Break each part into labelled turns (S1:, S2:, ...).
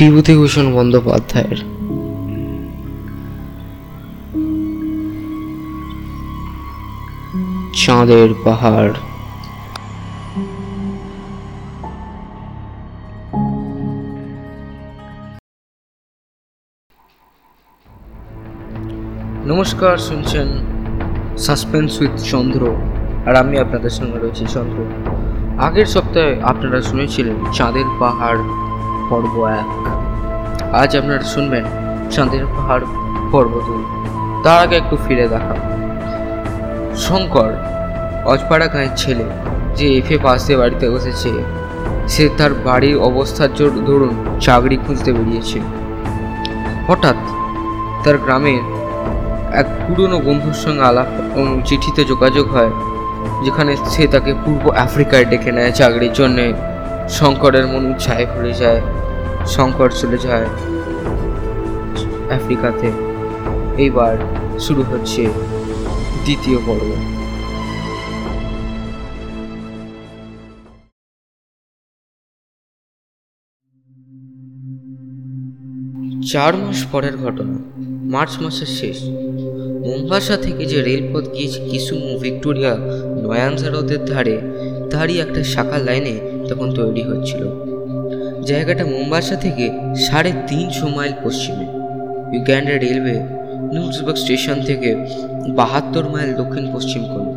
S1: বিভূতিভূষণ বন্দ্যোপাধ্যায়ের। চাঁদের পাহাড়। নমস্কার, শুনছেন সাসপেন্স উইথ চন্দ্র আর আমি আপনাদের সঙ্গে রয়েছি চন্দ্র। আগের সপ্তাহে আপনারা শুনেছিলেন, চাঁদের পাহাড় পর্ব এক। আজ আপনারা শুনবেন চাঁদের পাহাড় পর্ব দুই তার আগে একটু ফিরে দেখা। শঙ্কর, অজপাড়া গাঁয়ের ছেলে, যে এফে দিয়ে বাড়িতে বসেছে, সে তার বাড়ির অবস্থার জোর ধরুন চাকরি খুঁজতে বেরিয়েছে। হঠাৎ তার গ্রামের এক পুরনো বন্ধুর সঙ্গে আলাপ চিঠিতে যোগাযোগ হয়, যেখানে সে তাকে পূর্ব আফ্রিকায় ডেকে নেয় চাকরির জন্যে। শঙ্করের মন উৎসাহে ভরে যায়। শঙ্কর চলে যায়। আফ্রিকাতে এইবার শুরু হচ্ছে দ্বিতীয় পর্ব। চার মাস পরের ঘটনা, মার্চ মাসের শেষ। মোম্বাসা থেকে যে রেলপথ গিয়েছে কিসুমু ভিক্টোরিয়া নয়ানজা হ্রদের ধারে, তারই একটা শাখা লাইনে তখন তৈরি হচ্ছিল। জায়গাটা মোম্বাসা থেকে সাড়ে তিনশো মাইল পশ্চিমে। ইউগ্যান্ডা রেলওয়ে নিউজবার্গ স্টেশন থেকে বাহাত্তর মাইল দক্ষিণ পশ্চিম কোণে।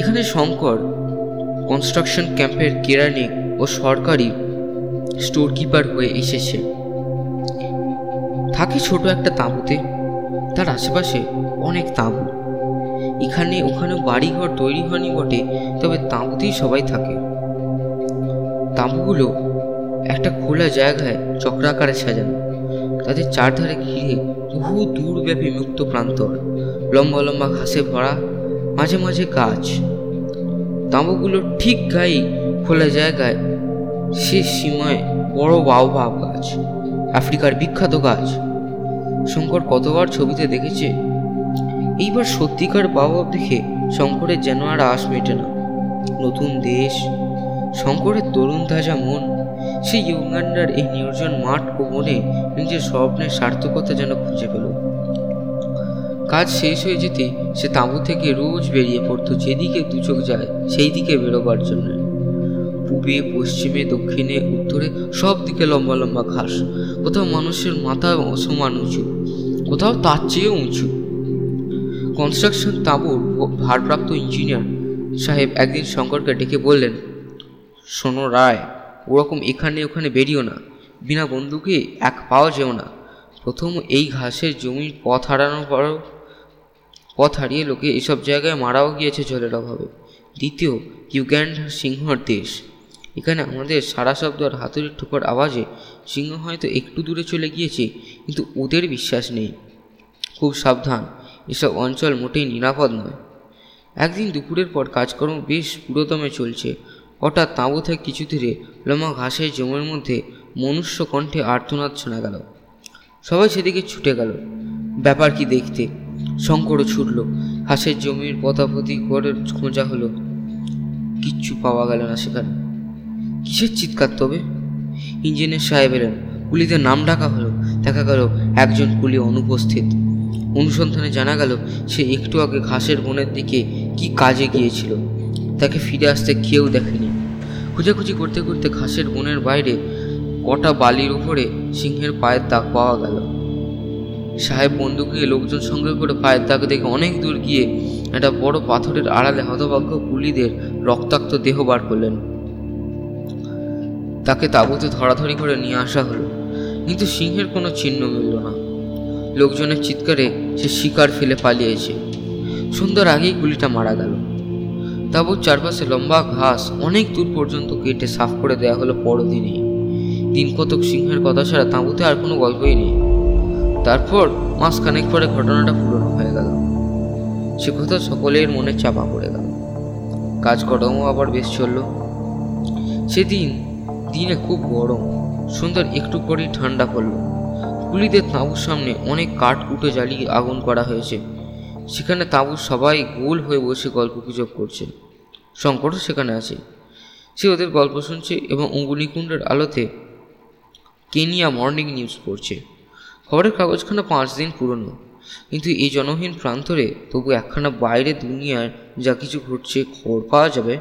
S1: এখানে শঙ্কর কনস্ট্রাকশন ক্যাম্পের কেরানি ও সরকারি স্টোর কিপার হয়ে এসেছে। থাকে ছোট একটা তাঁবুতে। তার আশেপাশে অনেক তাঁবু। এখানে ওখানে বাড়িঘর তৈরি হয়নি বটে, তবে তাঁবুতেই সবাই থাকে। তাঁবুগুলো একটা খোলা জায়গায় চক্রাকারে সাজানো। তাদের চারধারে ঘিরে বহু দূরব্যাপী মুক্ত প্রান্তর, লম্বা লম্বা ঘাসে ভরা, মাঝে মাঝে গাছ। তাঁবুগুলোর ঠিক গায়ে খোলা জায়গায় সে সীমায় বড় বাউবাব গাছ, আফ্রিকার বিখ্যাত গাছ। শঙ্কর কতবার ছবিতে দেখেছে? এইবার সত্যিকার বাবা দেখে শঙ্করের যেন আর আশ মেটে না। নতুন দেশ, শঙ্করের তরুণ তাজা মন সেই ইউগান্ডার এই নির্জন মাঠ ও মনে নিজের স্বপ্নের সার্থকতা যেন খুঁজে পেল। কাজ শেষ হয়ে যেতে সে তাঁবু থেকে রোজ বেরিয়ে পড়তো যেদিকে দু চোখ যায় সেই দিকে বেরোবার জন্য। পূবে, পশ্চিমে, দক্ষিণে, উত্তরে সব দিকে লম্বা লম্বা ঘাস। কোথাও মানুষের মাথা অসমান উঁচু, কোথাও তার চেয়েও উঁচু। কনস্ট্রাকশন তাঁবুর ভারপ্রাপ্ত ইঞ্জিনিয়ার সাহেব একদিন শঙ্করকে ডেকে বললেন, শোনো রায় ওরকম এখানে ওখানে বেরিও না। বিনা বন্দুকে এক পাও যেও না। প্রথম এই ঘাসের জমির পথ হারানোর পরও পথ হারিয়ে লোকে এসব জায়গায় মারাও গিয়েছে জলের অভাবে। দ্বিতীয় ইউগ্যান্ডার সিংহর দেশ। এখানে আমাদের সারা শব্দ আর হাতুড়ির ঠোকর আওয়াজে সিংহ হয়তো একটু দূরে চলে গিয়েছে, কিন্তু ওদের বিশ্বাস নেই। খুব সাবধান, এসব অঞ্চল মোটেই নিরাপদ নয়। একদিন দুপুরের পর কাজকর্ম বেশ পুরোদমে চলছে। হঠাৎ তাঁবু থেকে কিছু দূরে লম্বা ঘাসের জমের মধ্যে মনুষ্য কণ্ঠে আর্তনাদ শোনা গেল। সবাই সেদিকে ছুটে গেল। ব্যাপার কি দেখতে? শঙ্করও ছুটল। ঘাসের জমির পতাপতি করে খোঁজা হলো, কিচ্ছু পাওয়া গেল না সেখানে। কিসের চিৎকার তবে? ইঞ্জিনিয়ার সাহেব এলেন। কুলিদের নাম ডাকা হলো। দেখা গেল একজন কুলি অনুপস্থিত। অনুসন্ধানে জানা গেল, সে একটু আগে ঘাসের বনের দিকে কি কাজে গিয়েছিল। তাকে ফিরে আসতে কেউ দেখেনি। খুঁজাখুঁজি করতে করতে ঘাসের বনের বাইরে কটা বালির উপরে সিংহের পায়ের দাগ পাওয়া গেল। সাহেব বন্দুক লোকজন সঙ্গে করে পায়ের দাগ দেখে অনেক দূর গিয়ে একটা বড় পাথরের আড়ালে হতভাগ্য কুলিদের রক্তাক্ত দেহ বার করলেন। তাকে তাঁবুতে ধরাধরি করে নিয়ে আসা হলো, কিন্তু সিংহের কোনো চিহ্ন মিলল না। লোকজনের চিৎকারে সে শিকার ফেলে পালিয়েছে। সুন্দর আগেই গুলিটা মারা গেল। তাঁবুর চারপাশে লম্বা ঘাস অনেক দূর পর্যন্ত কেটে সাফ করে দেওয়া হলো পরদিনেই। দিন কতক সিংহের কথা ছাড়া তাঁবুতে আর কোনো গল্পই নেই। তারপর মাস খানেক পরে ঘটনাটা পুরনো হয়ে গেল। সে কথা সকলের মনে চাপা পড়ে গেল। কাজকর্মও আবার বেশ চলল। সেদিন দিনে খুব গরম, সুন্দর একটু পরেই ঠান্ডা পড়ল। কুলিদের তাঁবুর সামনে অনেক কাঠ কুটে জ্বালিয়ে আগুন করা হয়েছে। সেখানে তাঁবুর সবাই গোল হয়ে বসে গল্প গুজব করছে। শঙ্করও সেখানে আছে। সে ওদের গল্প শুনছে এবং অঙ্গুলিকুণ্ডের আলোতে কেনিয়া মর্নিং নিউজ পড়ছে। খবরের কাগজখানা পাঁচ দিন পুরনো। কিন্তু এই জনহীন প্রান্তরে তবু একখানা বাইরে দুনিয়ার যা কিছু ঘটছে খবর পাওয়া যাবে?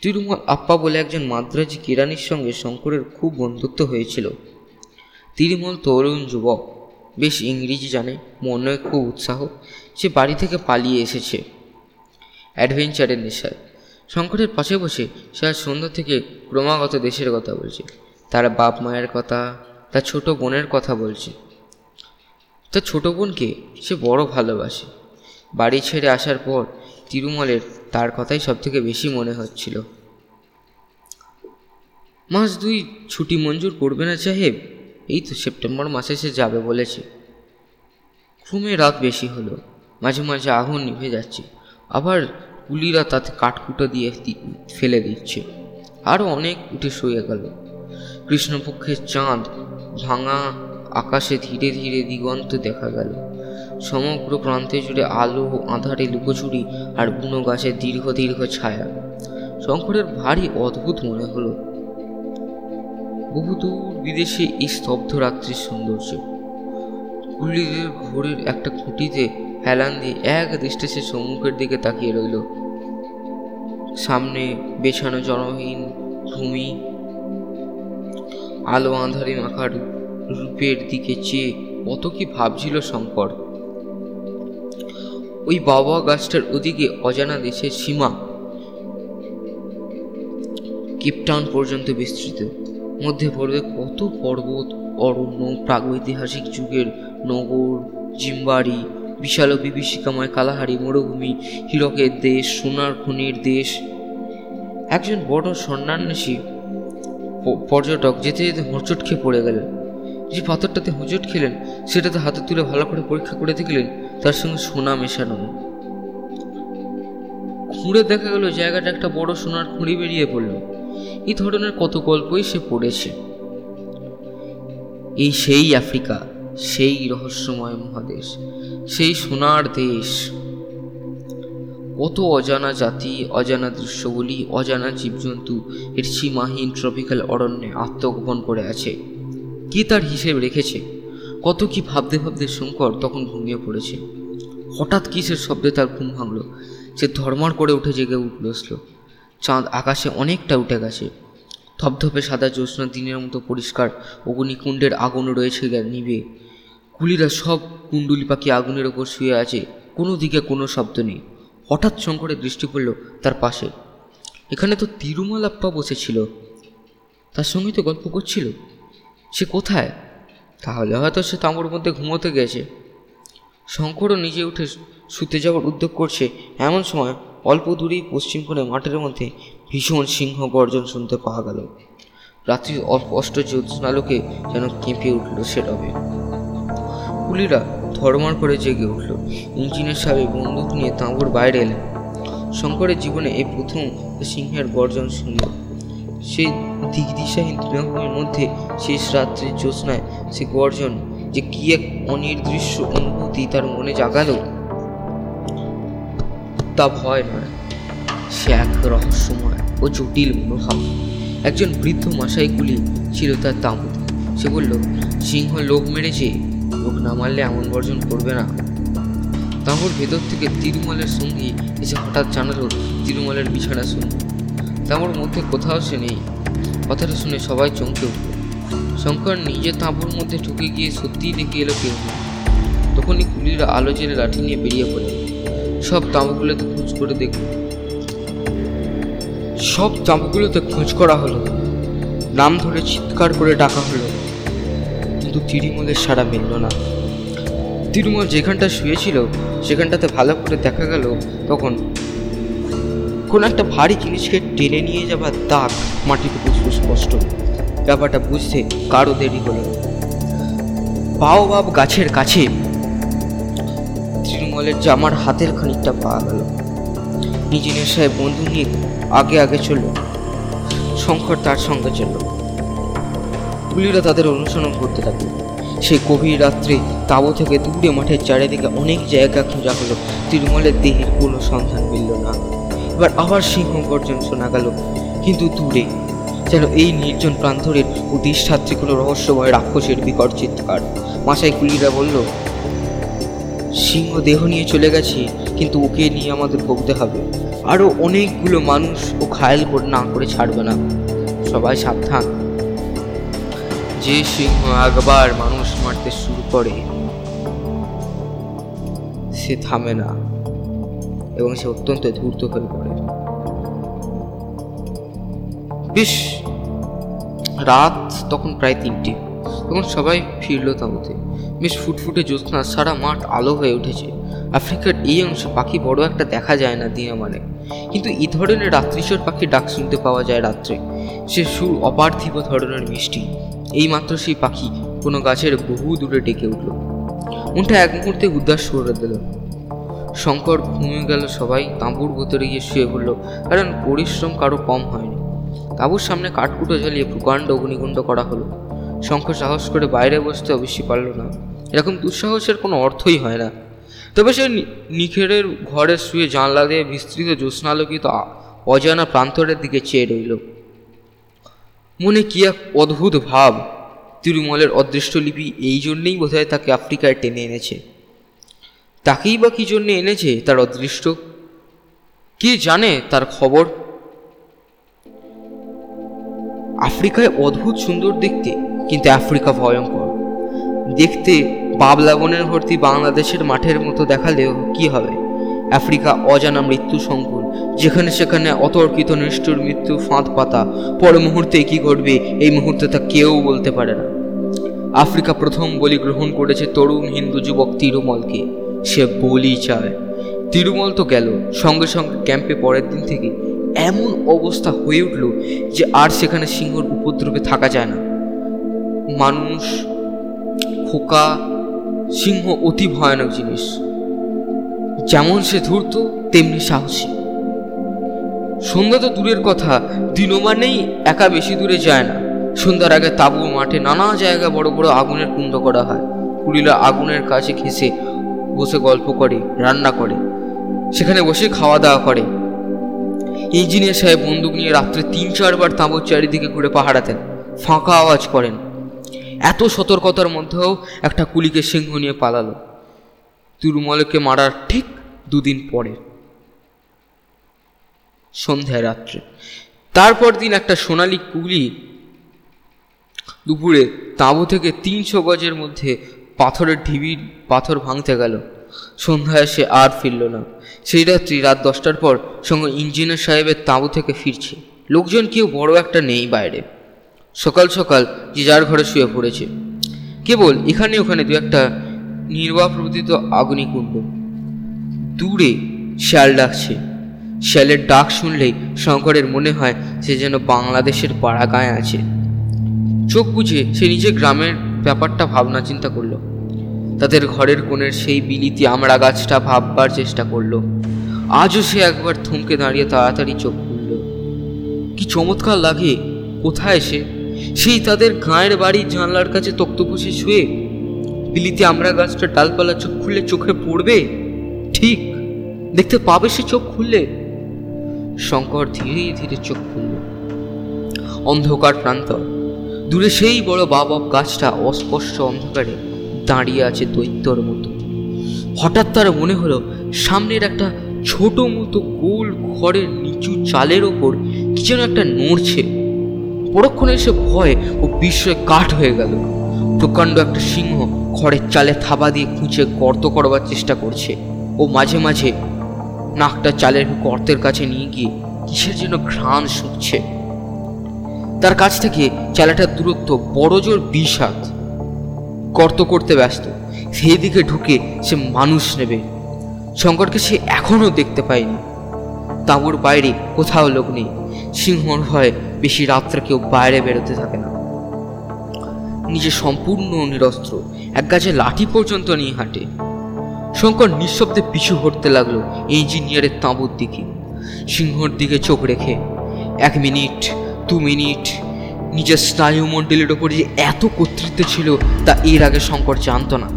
S1: তিরুমল আপ্পা বলে একজন মাদ্রাজি কেরানির সঙ্গে শঙ্করের খুব বন্ধুত্ব হয়েছিল। তিরুমল তরুণ যুবক। বেশ ইংরেজি জানে, মনে খুব উৎসাহ। সে বাড়ি থেকে পালিয়ে এসেছে অ্যাডভেঞ্চারের নেশায়। শঙ্করের পাশে বসে সে আজ সন্ধ্যা থেকে ক্রমাগত দেশের কথা বলছে। তার বাপ মায়ের কথা, তার ছোট বোনের কথা বলছে। তার ছোট বোনকে সে বড় ভালোবাসে। বাড়ি ছেড়ে আসার পর তিরুমলের তার কথাই সব থেকে বেশি মনে হচ্ছিল। মাস দুই ছুটি মঞ্জুর করবে না সাহেব এই তো সেপ্টেম্বর মাসে সে যাবে বলেছে। ঘুমে রাত বেশি হলো, মাঝে মাঝে আগুন নিভে যাচ্ছে। আবার কুলিরা তাতে কাঠকুটো দিয়ে ফেলে দিচ্ছে। আরও অনেক উঠে শুয়ে গেল। কৃষ্ণপক্ষের চাঁদ ভাঙা আকাশে ধীরে ধীরে দিগন্ত দেখা গেল। সমগ্র প্রান্তে জুড়ে আলো আঁধারে লুকোচুরি আর বুনো গাছের দীর্ঘ দীর্ঘ ছায়া। শঙ্করের ভারী অদ্ভুত মনে হলো। বহুদূর বিদেশে এই স্তব্ধ রাত্রির সৌন্দর্য। কুলিদের ঘোরের একটা খুঁটিতে হেলান দিয়ে এক দৃষ্টে সে সম্মুখের দিকে তাকিয়ে রইল। সামনে বেছানো জনহীন ভূমি, আলো আঁধারে মাখার রূপের দিকে চেয়ে কত কি ভাবছিল শঙ্কর। ওই বাবা গাছটার ওদিকে অজানা দেশের সীমা কেপটাউন পর্যন্ত বিস্তৃত। মধ্যে পড়বে কত পর্বত, অরণ্য, প্রাগৈতিহাসিক যুগের নগর জিম্বাড়ি বিশাল বিভীষিকাময় কালাহারি মরুভূমি, হীরকের দেশ, সোনার খনির দেশ। একজন বড় সন্ন্যাসী পর্যটক যেতে যেতে হোঁচট খেয়ে পড়ে গেলেন। যে পাথরটাতে হোঁচট খেলেন, সেটাতে হাতে তুলে ভালো করে পরীক্ষা করে দেখলেন, তার সঙ্গে সোনা মেশানো। খুঁড়ে দেখা গেল জায়গাটা একটা বড় সোনার খুঁড়ি বেরিয়ে পড়ল। এই ধরনের কত গল্পই সে পড়েছে। এই সেই আফ্রিকা, সেই রহস্যময় মহাদেশ, সেই সোনার দেশ। কত অজানা জাতি, অজানা দৃশ্যগুলি, অজানা জীবজন্তু, এর সীমাহীন ট্রপিক্যাল অরণ্যে আত্মগোপন করে আছে। কি তার হিসেব রেখেছে? কত কি ভাবতে ভাবতে শঙ্কর তখন ঘুমিয়ে পড়েছে। হঠাৎ কিসের শব্দে তার ঘুম ভাঙল? সে ধর্মার করে উঠে জেগে উঠল চাঁদ আকাশে অনেকটা উঠে গেছে। ধপধপে সাদা জ্যোৎস্না দিনের মতো পরিষ্কার অগ্নিকুণ্ডের আগুন রয়েছে নিবে কুলিরা সব কুণ্ডুলি পাখি আগুনের ওপর শুয়ে আছে, কোনো দিকে কোনো শব্দ নেই। হঠাৎ শঙ্করের দৃষ্টি পড়ল তার পাশে। এখানে তো তিরুমালাপ্পা বসেছিল। তার সঙ্গে তো গল্প করছিল। সে কোথায়? তাহলে হয়তো সে তাঁবুর মধ্যে ঘুমোতে গেছে। শঙ্করও নিজে উঠে শুতে যাওয়ার উদ্যোগ করছে। এমন সময় অল্প দূরেই পশ্চিম কোণে মাঠের মধ্যে ভীষণ সিংহ গর্জন শুনতে পাওয়া গেল। রাত্রির অস্পষ্ট জ্যোৎস্নালোকে যেন কেঁপে উঠল সেরবে কুলিরা ধর্মার করে জেগে উঠল। ইঞ্জিনের সাবে বন্দুক নিয়ে তাঁবুর বাইরে এলেন। শঙ্করের জীবনে এই প্রথম সিংহের গর্জন শুনল। সেই দিগদিশাহীন তৃণভূমির মধ্যে শেষ রাত্রির জ্যোৎস্নায় সে গর্জন যে কি এক অনির্দৃশ্য অনুভূতি তার মনে জাগালো। তা ভয় নয়। সে এক রহস্যময় ও জটিল মনোভাব। একজন বৃদ্ধ মশাইগুলি ছিল তার তাঁবুতে সে বলল, সিংহ লোক মেরেছে, লোক না মারলে এমন বর্জন করবে না। তাঁবুর ভেতর থেকে তিরুমলের সঙ্গী এসে হঠাৎ জানালো, তিরুমলের বিছানা শুন তাঁবুর মধ্যে কোথাও সে নেই। কথাটা শুনে সবাই চমকে উঠল। শঙ্কর নিজে তাঁবুর মধ্যে ঢুকে গিয়ে সত্যিই দেখে এলো কেউ তখনই কুলিরা আলো জেলে লাঠি নিয়ে বেরিয়ে পড়ে। সব তাঁবুগুলোতে খোঁজ করে দেখল সব তাঁবুগুলোতে খোঁজ করা হলো। নাম ধরে চিৎকার করে ডাকা হলো। কিন্তু তিরুমলের সারা মিলল না। তিরুমল যেখানটা শুয়েছিল, সেখানটাতে ভালো করে দেখা গেল তখন কোন একটা ভারী জিনিসকে টেনে নিয়ে যাবার দাগ মাটিতে পুষ্প স্পষ্ট ব্যাপারটা বুঝতে কারও দেরি হলো বাও বাব গাছের কাছে তৃণমূলের জামার হাতের খানিকটা পাওয়া গেল। নিজে নেশায় বন্ধু নিয়ে আগে আগে চলল। শঙ্কর তার সঙ্গে চলল। পুলিরা তাদের অনুসরণ করতে থাকল সেই গভীর রাত্রে তাবু থেকে দূরে মাঠের চারিদিকে অনেক জায়গা খোঁজা হলো। তৃণমূলের দেহের কোনো সন্ধান মিলল না। এবার আবার সিংহ গর্জন শোনা গেল, কিন্তু দূরে। যেন এই নির্জন প্রান্তরের অধিষ্ঠাত্রী কোনো রহস্যময় রাক্ষসের বিকট চিৎকার। মাসাই কুলিরা বলল সিংহ দেহ নিয়ে চলে গেছি, কিন্তু ওকে নিয়ে আমাদের ভুগতে হবে। আরও অনেকগুলো মানুষ ও করে না করে ছাড়বে না। সবাই সাবধান। যে সিংহ একবার মানুষ মারতে শুরু করে, সে থামে না এবং সে অত্যন্ত ধূর্ত হয়ে পড়ে। বেশ, রাত তখন প্রায় তিনটে। তখন সবাই ফিরল তাঁবুতে বেশ ফুটফুটে জ্যোৎস্না সারা মাঠ আলো হয়ে উঠেছে। আফ্রিকার এই অংশে পাখি বড় একটা দেখা যায় না দিনে মানে। কিন্তু এই ধরনের রাত্রিচর পাখির ডাক শুনতে পাওয়া যায় রাত্রে। সে সুর অপার্থিব ধরনের মিষ্টি। এইমাত্র সেই পাখি কোনো গাছের বহু দূরে ডেকে উঠল। মনটা এক মুহূর্তে উদ্দাস করে দিল। শঙ্কর ঘুমিয়ে গেল সবাই, তাঁবুর ভেতরে গিয়ে শুয়ে পড়ল, কারণ পরিশ্রম কারও কম হয়নি। তাঁবুর সামনে কাঠকুটো জ্বালিয়ে প্রকাণ্ড অগ্নিকুণ্ড করা হলো। শঙ্কর সাহস করে বাইরে বসতে অবশ্যই পারল না। এরকম দুঃসাহসের কোনো অর্থই হয় না। তবে সে নিখেরের ঘরে শুয়ে জানলা দিয়ে বিস্তৃত জ্যোৎস্নালোকিত অজানা প্রান্তরের দিকে চেয়ে রইল। মনে কি এক অদ্ভুত ভাব, তিরুমলের অদৃষ্ট লিপি এই জন্যেই বোধহয় তাকে আফ্রিকায় টেনে এনেছে। তাকেই বা কী জন্যে এনেছে তার অদৃষ্ট? কে জানে তার খবর? আফ্রিকায় অদ্ভুত সুন্দর দেখতে, কিন্তু আফ্রিকা ভয়ঙ্কর। দেখতে বনের ভর্তি বাংলাদেশের মাঠের মতো দেখালেও কি হবে? আফ্রিকা অজানা মৃত্যু সংকুল, যেখানে সেখানে অতর্কিত নিষ্ঠুর মৃত্যু ফাঁদ পাতা। পর মুহূর্তে কি ঘটবে, এই মুহূর্তে তা কেউ বলতে পারে না। আফ্রিকা প্রথম বলি গ্রহণ করেছে তরুণ হিন্দু যুবক তিরুমলকে। সে বলি চায়। তিরুমল তো গেল, সঙ্গে সঙ্গে ক্যাম্পে পরের দিন থেকে এমন অবস্থা হয়ে উঠল যে আর সেখানে সিংহর উপদ্রবে থাকা যায় না। মানুষ খোকা সিংহ অতি ভয়ানক জিনিস। যেমন সে ধূর্ত, তেমনি সাহসী। সন্ধ্যা তো দূরের কথা দিনমানেই একা বেশি দূরে যায় না। সন্ধ্যার আগে তাঁবু মাঠে নানা জায়গায় বড় বড় আগুনের কুণ্ড করা হয়। কুড়িলা আগুনের কাছে ঘেসে বসে গল্প করে, রান্না করে। সেখানে বসে খাওয়া দাওয়া করে। ইঞ্জিনিয়ার সাহেব বন্দুক নিয়ে রাত্রে তিন চারবার তাঁবুর চারিদিকে ঘুরে পাহারা দেন। ফাঁকা আওয়াজ করেন। এত সতর্কতার মধ্যেও একটা কুলিকে সিংহ নিয়ে পালালো। তিরুমলকে মারার ঠিক দুদিন পরে, সন্ধ্যায় রাত্রে। তারপর দিন একটা সোনালি কুলি দুপুরে তাঁবু থেকে তিনশো গজের মধ্যে পাথরের ঢিবির পাথর ভাঙতে গেল। সন্ধ্যায় সে আর ফিরল না। সেই রাত্রি, রাত দশটার পর সঙ্গে ইঞ্জিনিয়ার সাহেবের তাঁবু থেকে ফিরছে। লোকজন কেউ বড় একটা নেই বাইরে। সকাল সকাল যে যার ঘরে শুয়ে পড়েছে। কেবল এখানে ওখানে দু একটা নির্বাপ্রতিত আগুনিকুণ্ড দূরে শ্যাল ডাকছে। শ্যালের ডাক শুনলেই শঙ্করের মনে হয় সে যেন বাংলাদেশের পাড়াগাঁয়ে আছে। চোখ বুঝে সে নিজে গ্রামের ব্যাপারটা ভাবনা চিন্তা করল। তাদের ঘরের কোণের সেই বিলিতি আমড়া গাছটা ভাববার চেষ্টা করল। আজও সে একবার থমকে দাঁড়িয়ে তাড়াতাড়ি চোখ খুলল। কি চমৎকার লাগে, কোথায় সে? সেই তাদের গাঁয়ের বাড়ির জানলার কাছে তক্তপোষে শুয়ে বিলিতি আমরা গাছটা ডালপালা চোখ খুললে চোখে পড়বে? ঠিক, দেখতে পাবে সে চোখ খুললে। শঙ্কর ধীরে ধীরে চোখ খুলল। অন্ধকার প্রান্তর, দূরে সেই বড় বাবব গাছটা অস্পষ্ট অন্ধকারে দাঁড়িয়ে আছে দৈত্যর মতো। হঠাৎ তার মনে হলো, সামনের একটা ছোট মতো গোল ঘরের নিচু চালের ওপর কি যেন একটা নড়ছে। পরক্ষণে সে ভয় ও বিস্ময়ে কাঠ হয়ে গেল। প্রকাণ্ড একটা সিংহ খড়ের চালে থাবা দিয়ে খুঁচে গর্ত করবার চেষ্টা করছে। ও মাঝে মাঝে নাকটা চালের গর্তের কাছে নিয়ে গিয়ে কিসের যেন ঘ্রাণ শুকছে। তার কাছ থেকে চালাটার দূরত্ব বড় জোর হাত। গর্ত করতে ব্যস্ত, সেই দিকে ঢুকে সে মানুষ নেবে। শঙ্করকে সে এখনও দেখতে পায়নি। তাঁবুর বাইরে কোথাও লোক নেই। সিংহর ভয়ে বেশি রাত্রে কেউ বাইরে বেরোতে থাকে না। নিজে সম্পূর্ণ নিরস্ত্র, এক গাছে লাঠি পর্যন্ত নিয়ে হাঁটে। শঙ্কর নিঃশব্দে পিছু হটতে লাগল ইঞ্জিনিয়ারের তাঁবুর দিকে। সিংহর দিকে চোখ রেখে, এক মিনিট, দু মিনিট, নিজের স্নায়ুমণ্ডলের ওপর যে এত কর্তৃত্ব ছিল তা এর আগে শঙ্কর জানতো না।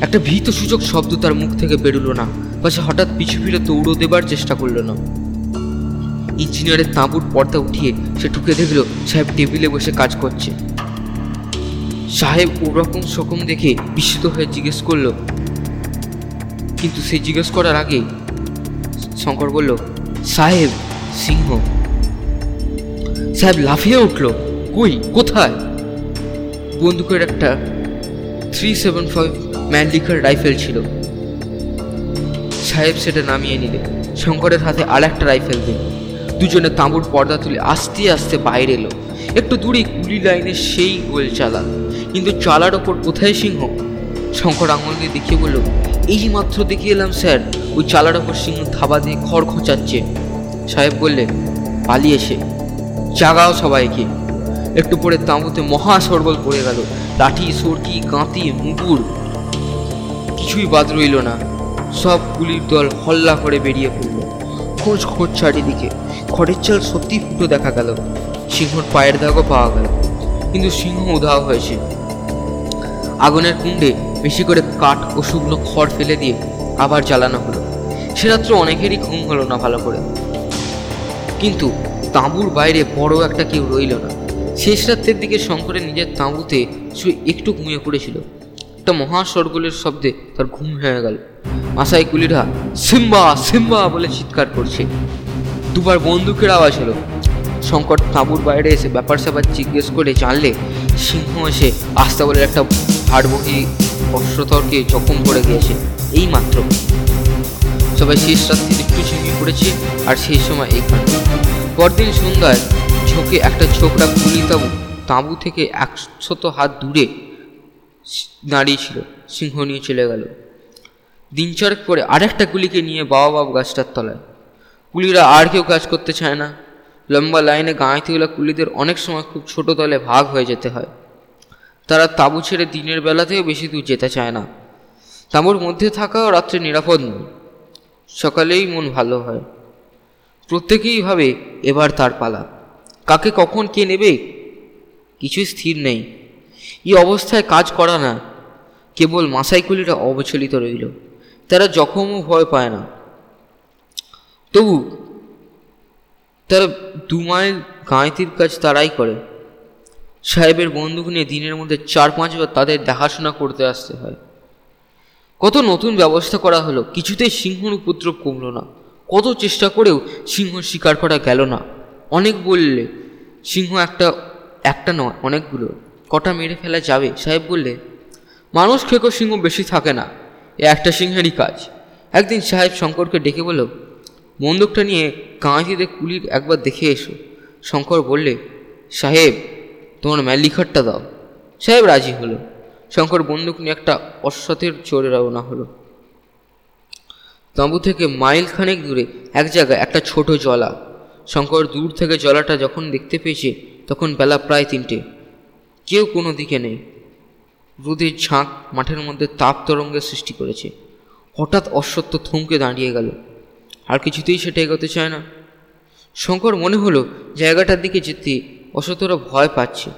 S1: একটা ভীত সূচক শব্দ তার মুখ থেকে বেরোলো না পাশে হঠাৎ পিছু ফিরে দৌড়ো দেবার চেষ্টা করল না। ইঞ্জিনিয়ারের তাঁবুর পর্দা উঠিয়ে সে ঢুকে দেখল সাহেব টেবিলে বসে কাজ করছে। সাহেব ওরকম সকম দেখে বিস্মিত হয়ে জিজ্ঞেস করল, কিন্তু সে জিজ্ঞেস করার আগে? শঙ্কর বলল, সাহেব সিংহ। সাহেব লাফিয়ে উঠল, কই, কোথায়? বন্দুকের একটা three seven five Mannlicher rifle ছিল। সাহেব সেটা নামিয়ে নিলে শঙ্করের হাতে আর একটা রাইফেল দিল দুজনে তাঁবুর পর্দা তুলে আস্তে আস্তে বাইরে এলো। একটু দূরে গুলি লাইনে সেই গোল চালা। কিন্তু চালার ওপর কোথায় সিংহ? শঙ্কর আঙুল দিয়ে দেখিয়ে বলল, এই মাত্র দেখিয়ে এলাম, স্যার। ওই চালার ওপর সিংহ থাবা দিয়ে খড় খোঁচাচ্ছে। সাহেব বললে পালিয়েছে জাগাও সবাইকে। একটু পরে তাঁবুতে মহা সরবল পড়ে গেল। লাঠি, সরকি, কাঁতি, মুগুর, কিছুই বাদ রইল না। সব গুলির দল হল্লা করে বেরিয়ে পড়ল। খোঁজ খোঁজ চারিদিকে। খড়ের চাল সত্যি ফুটো দেখা গেল। সিংহর পায়ের দাগও পাওয়া গেল। কিন্তু সিংহ উধাও হয়েছে। আগুনের কুণ্ডে বেশি করে কাঠ ও শুকনো খড় ফেলে দিয়ে আবার জ্বালানো হলো। সে রাত্রে অনেকেরই ঘুম হলো না ভালো করে। কিন্তু তাঁবুর বাইরে বড় একটা কেউ রইল না। শেষ রাত্রের দিকে শঙ্করের নিজের তাঁবুতে শুয়ে একটু ঘুমিয়ে পড়েছিল। একটা মহা সরগোলের শব্দে তার ঘুম হয়ে গেল। মাসাই কুলিরা, সিম্বা সিম্বা বলে চিৎকার করছে। দুবার বন্দুকের আওয়াজ হলো শঙ্কর তাঁবুর বাইরে এসে ব্যাপার স্যাপার জিজ্ঞেস করে জানলে সিংহ এসে আস্তাবলের একটা ভারবহী অস্ত্রতরকে জখম করে গিয়েছে এই মাত্র সবাই শেষ রাত্রি একটু ঝিমিয়ে পড়েছে আর সেই সময় এই কাণ্ড পরদিন সন্ধ্যায় ঝোঁকে একটা ছোকরা গুলি তাঁবু তাঁবু থেকে একশত হাত দূরে দাঁড়িয়ে ছিল। সিংহ নিয়ে চলে গেল। দিন পরে আরেকটা গুলিকে নিয়ে বাবা বাবু গাছটার তলায়। কুলিরা আর কেউ কাজ করতে চায় না। লম্বা লাইনে গাঁয়েতিগুলা কুলিদের অনেক সময় খুব ছোট দলে ভাগ হয়ে যেতে হয়। তারা তাঁবু ছেড়ে দিনের বেলাতেও বেশি দূর যেতে চায় না। তাঁবুর মধ্যে থাকাও রাত্রে নিরাপদ নয়। সকালেই মন ভালো হয়। প্রত্যেকেই ভাবে, এবার তার পালা। কাকে কখন কে নেবে? কিছুই স্থির নেই। এই অবস্থায় কাজ করা না। কেবল মাসাইকুলিরা অবচলিত রইল। তারা জখমও ভয় পায় না। তবু তারা দু মাইল গাঁয়তির কাজ তারাই করে। সাহেবের বন্দুক নিয়ে দিনের মধ্যে চার পাঁচবার তাদের দেখাশোনা করতে আসতে হয়। কত নতুন ব্যবস্থা করা হলো, কিছুতেই সিংহর উপদ্রব কমলো না। কত চেষ্টা করেও সিংহ শিকার করা গেল না। অনেক বললে, সিংহ একটা একটা নয়, অনেকগুলো। কটা মেরে ফেলা যাবে? সাহেব বললে, মানুষ খেকো সিংহ বেশি থাকে না, এ একটা সিংহেরই কাজ। একদিন সাহেব শঙ্করকে ডেকে বলল বন্দুকটা নিয়ে কাঁচিতে কুলির একবার দেখে এসো। শঙ্কর বললে, সাহেব, তোমার ম্যালিখারটা দাও। সাহেব রাজি হলো। শঙ্কর বন্দুক নিয়ে একটা অশ্বতের চড়ে রওনা হলো। তাঁবু থেকে মাইল খানেক দূরে এক জায়গায় একটা ছোট জলা। শঙ্কর দূর থেকে জলাটা যখন দেখতে পেয়েছে, তখন বেলা প্রায় তিনটে। কেউ কোনো দিকে নেই। রোদের ঝাঁক মাঠের মধ্যে তাপ তরঙ্গের সৃষ্টি করেছে। হঠাৎ অশ্বত্থ থমকে দাঁড়িয়ে গেল। আর কিছুতেই সেটা এগোতে চায় না। শঙ্কর মনে হলো জায়গাটার দিকে যেতে অসতরা ভয় পাচ্ছে।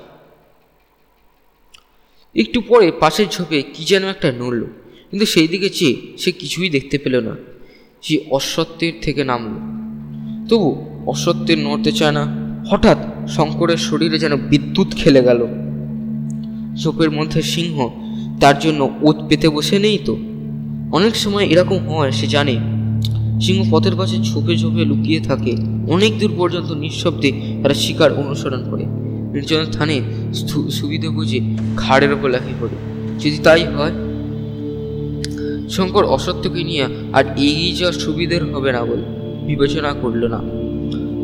S1: একটু পরে পাশের ঝোপে কি যেন একটা নড়ল, কিন্তু সেই দিকে চেয়ে সে কিছুই দেখতে পেল না সে অসত্যের থেকে নামল। তবু অসত্যের নড়তে চায় না। হঠাৎ শঙ্করের শরীরে যেন বিদ্যুৎ খেলে গেল। ঝোপের মধ্যে সিংহ তার জন্য ওত পেতে বসে নেই তো? অনেক সময় এরকম হয়, সে জানে সিংহ পথের পাশে ঝোপে ঝোপে লুকিয়ে থাকে। অনেক দূর পর্যন্ত নিঃশব্দে তারা শিকার অনুসরণ করে। নির্জন স্থানে স্থু- সুবিধে বুঝে ঘাড়ের ওপর লাফিয়ে পড়ে। যদি তাই হয়, শঙ্কর অসত্যকে নিয়ে আর এগিয়ে যাওয়ার সুবিধের হবে না বলে বিবেচনা করল না।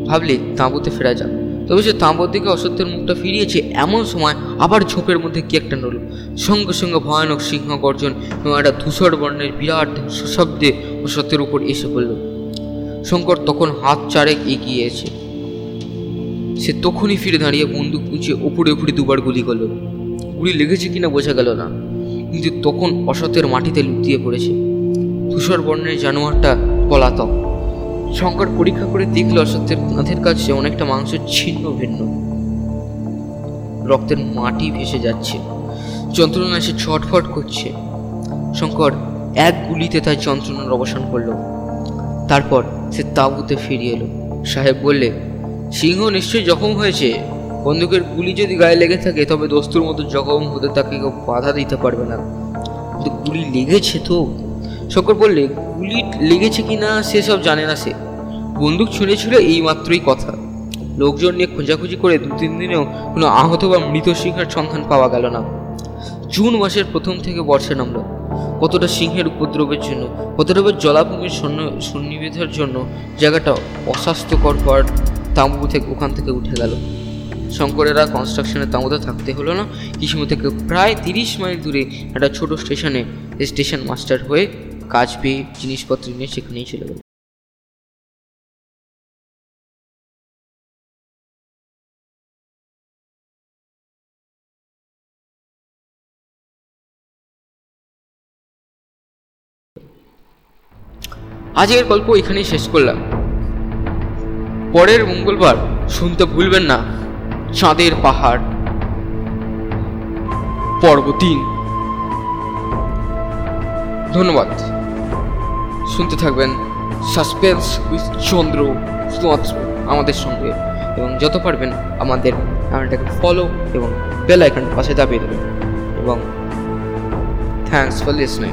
S1: ভাবলে তাঁবুতে ফেরা যাক। তবে সে তাঁবুর দিকে অসত্যের মুখটা ফিরিয়েছে, এমন সময় আবার ঝোপের মধ্যে কি একটা নড়ল। সঙ্গে সঙ্গে ভয়ানক সিংহ গর্জন এবং একটা ধূসর বর্ণের বিরাট শব্দে অসত্যের উপর এসে পড়ল। শঙ্কর তখন হাত চারেক এগিয়েছে সে তখনই ফিরে দাঁড়িয়ে বন্দুক কুঁচিয়ে উপরে উপরে দুবার গুলি করল। গুলি লেগেছে কিনা বোঝা গেল না, কিন্তু তখন অসতের মাটিতে লুটিয়ে পড়েছে। ধূসর বর্ণের জানোয়ারটা পলাতক। শঙ্কর পরীক্ষা করে দেখল অসত্যের কাঁধের কাছে অনেকটা মাংসের ছিন্ন ভিন্ন। রক্তের মাটি ভেসে যাচ্ছে যন্ত্রণা সে ছটফট করছে। শঙ্কর এক গুলিতে তার যন্ত্রণার অবসান করল। তারপর সে তাঁবুতে ফিরিয়ে এলো। সাহেব বললে, সিংহ নিশ্চয়ই জখম হয়েছে। বন্দুকের গুলি যদি গায়ে লেগে থাকে, তবে দস্তুর মতো জখম হতে তাকে কেউ বাধা দিতে পারবে না। কিন্তু গুলি লেগেছে তো? শঙ্কর বললে, গুলি লেগেছে কি না সেসব জানে না সে। বন্দুক ছুঁড়েছিল এই মাত্রই কথা। লোকজন নিয়ে খোঁজাখুঁজি করে দু তিন দিনেও কোনো আহত বা মৃত সিংহের সন্ধান পাওয়া গেল না। জুন মাসের প্রথম থেকে বর্ষা নামলো। কতটা সিংহের উপদ্রবের জন্য উপদ্রবের জলাভূমির সন্ন, সন্নিবেশের জন্য জায়গাটা অস্বাস্থ্যকর হওয়ার তাঁবু থেকে ওখান থেকে উঠে গেল। শঙ্করেরা কনস্ট্রাকশনের তাঁবুতে থাকতে হলো না। কিসমু থেকে প্রায় তিরিশ মাইল দূরে একটা ছোট স্টেশনে স্টেশন মাস্টার হয়ে কাজ পেয়ে জিনিসপত্র নিয়ে সেখানেই চলে গেল। আজকের গল্প এখানেই শেষ করলাম। পরের মঙ্গলবার শুনতে ভুলবেন না, চাঁদের পাহাড়। পর্ব তিন। ধন্যবাদ। শুনতে থাকবেন সাসপেন্স উইথ চন্দ্র আমাদের সঙ্গে। এবং যত পারবেন আমাদের চ্যানেলটাকে ফলো এবং বেল আইকনটা পাশে দাবিয়ে দেবেন। এবং থ্যাংকস ফর লিসনিং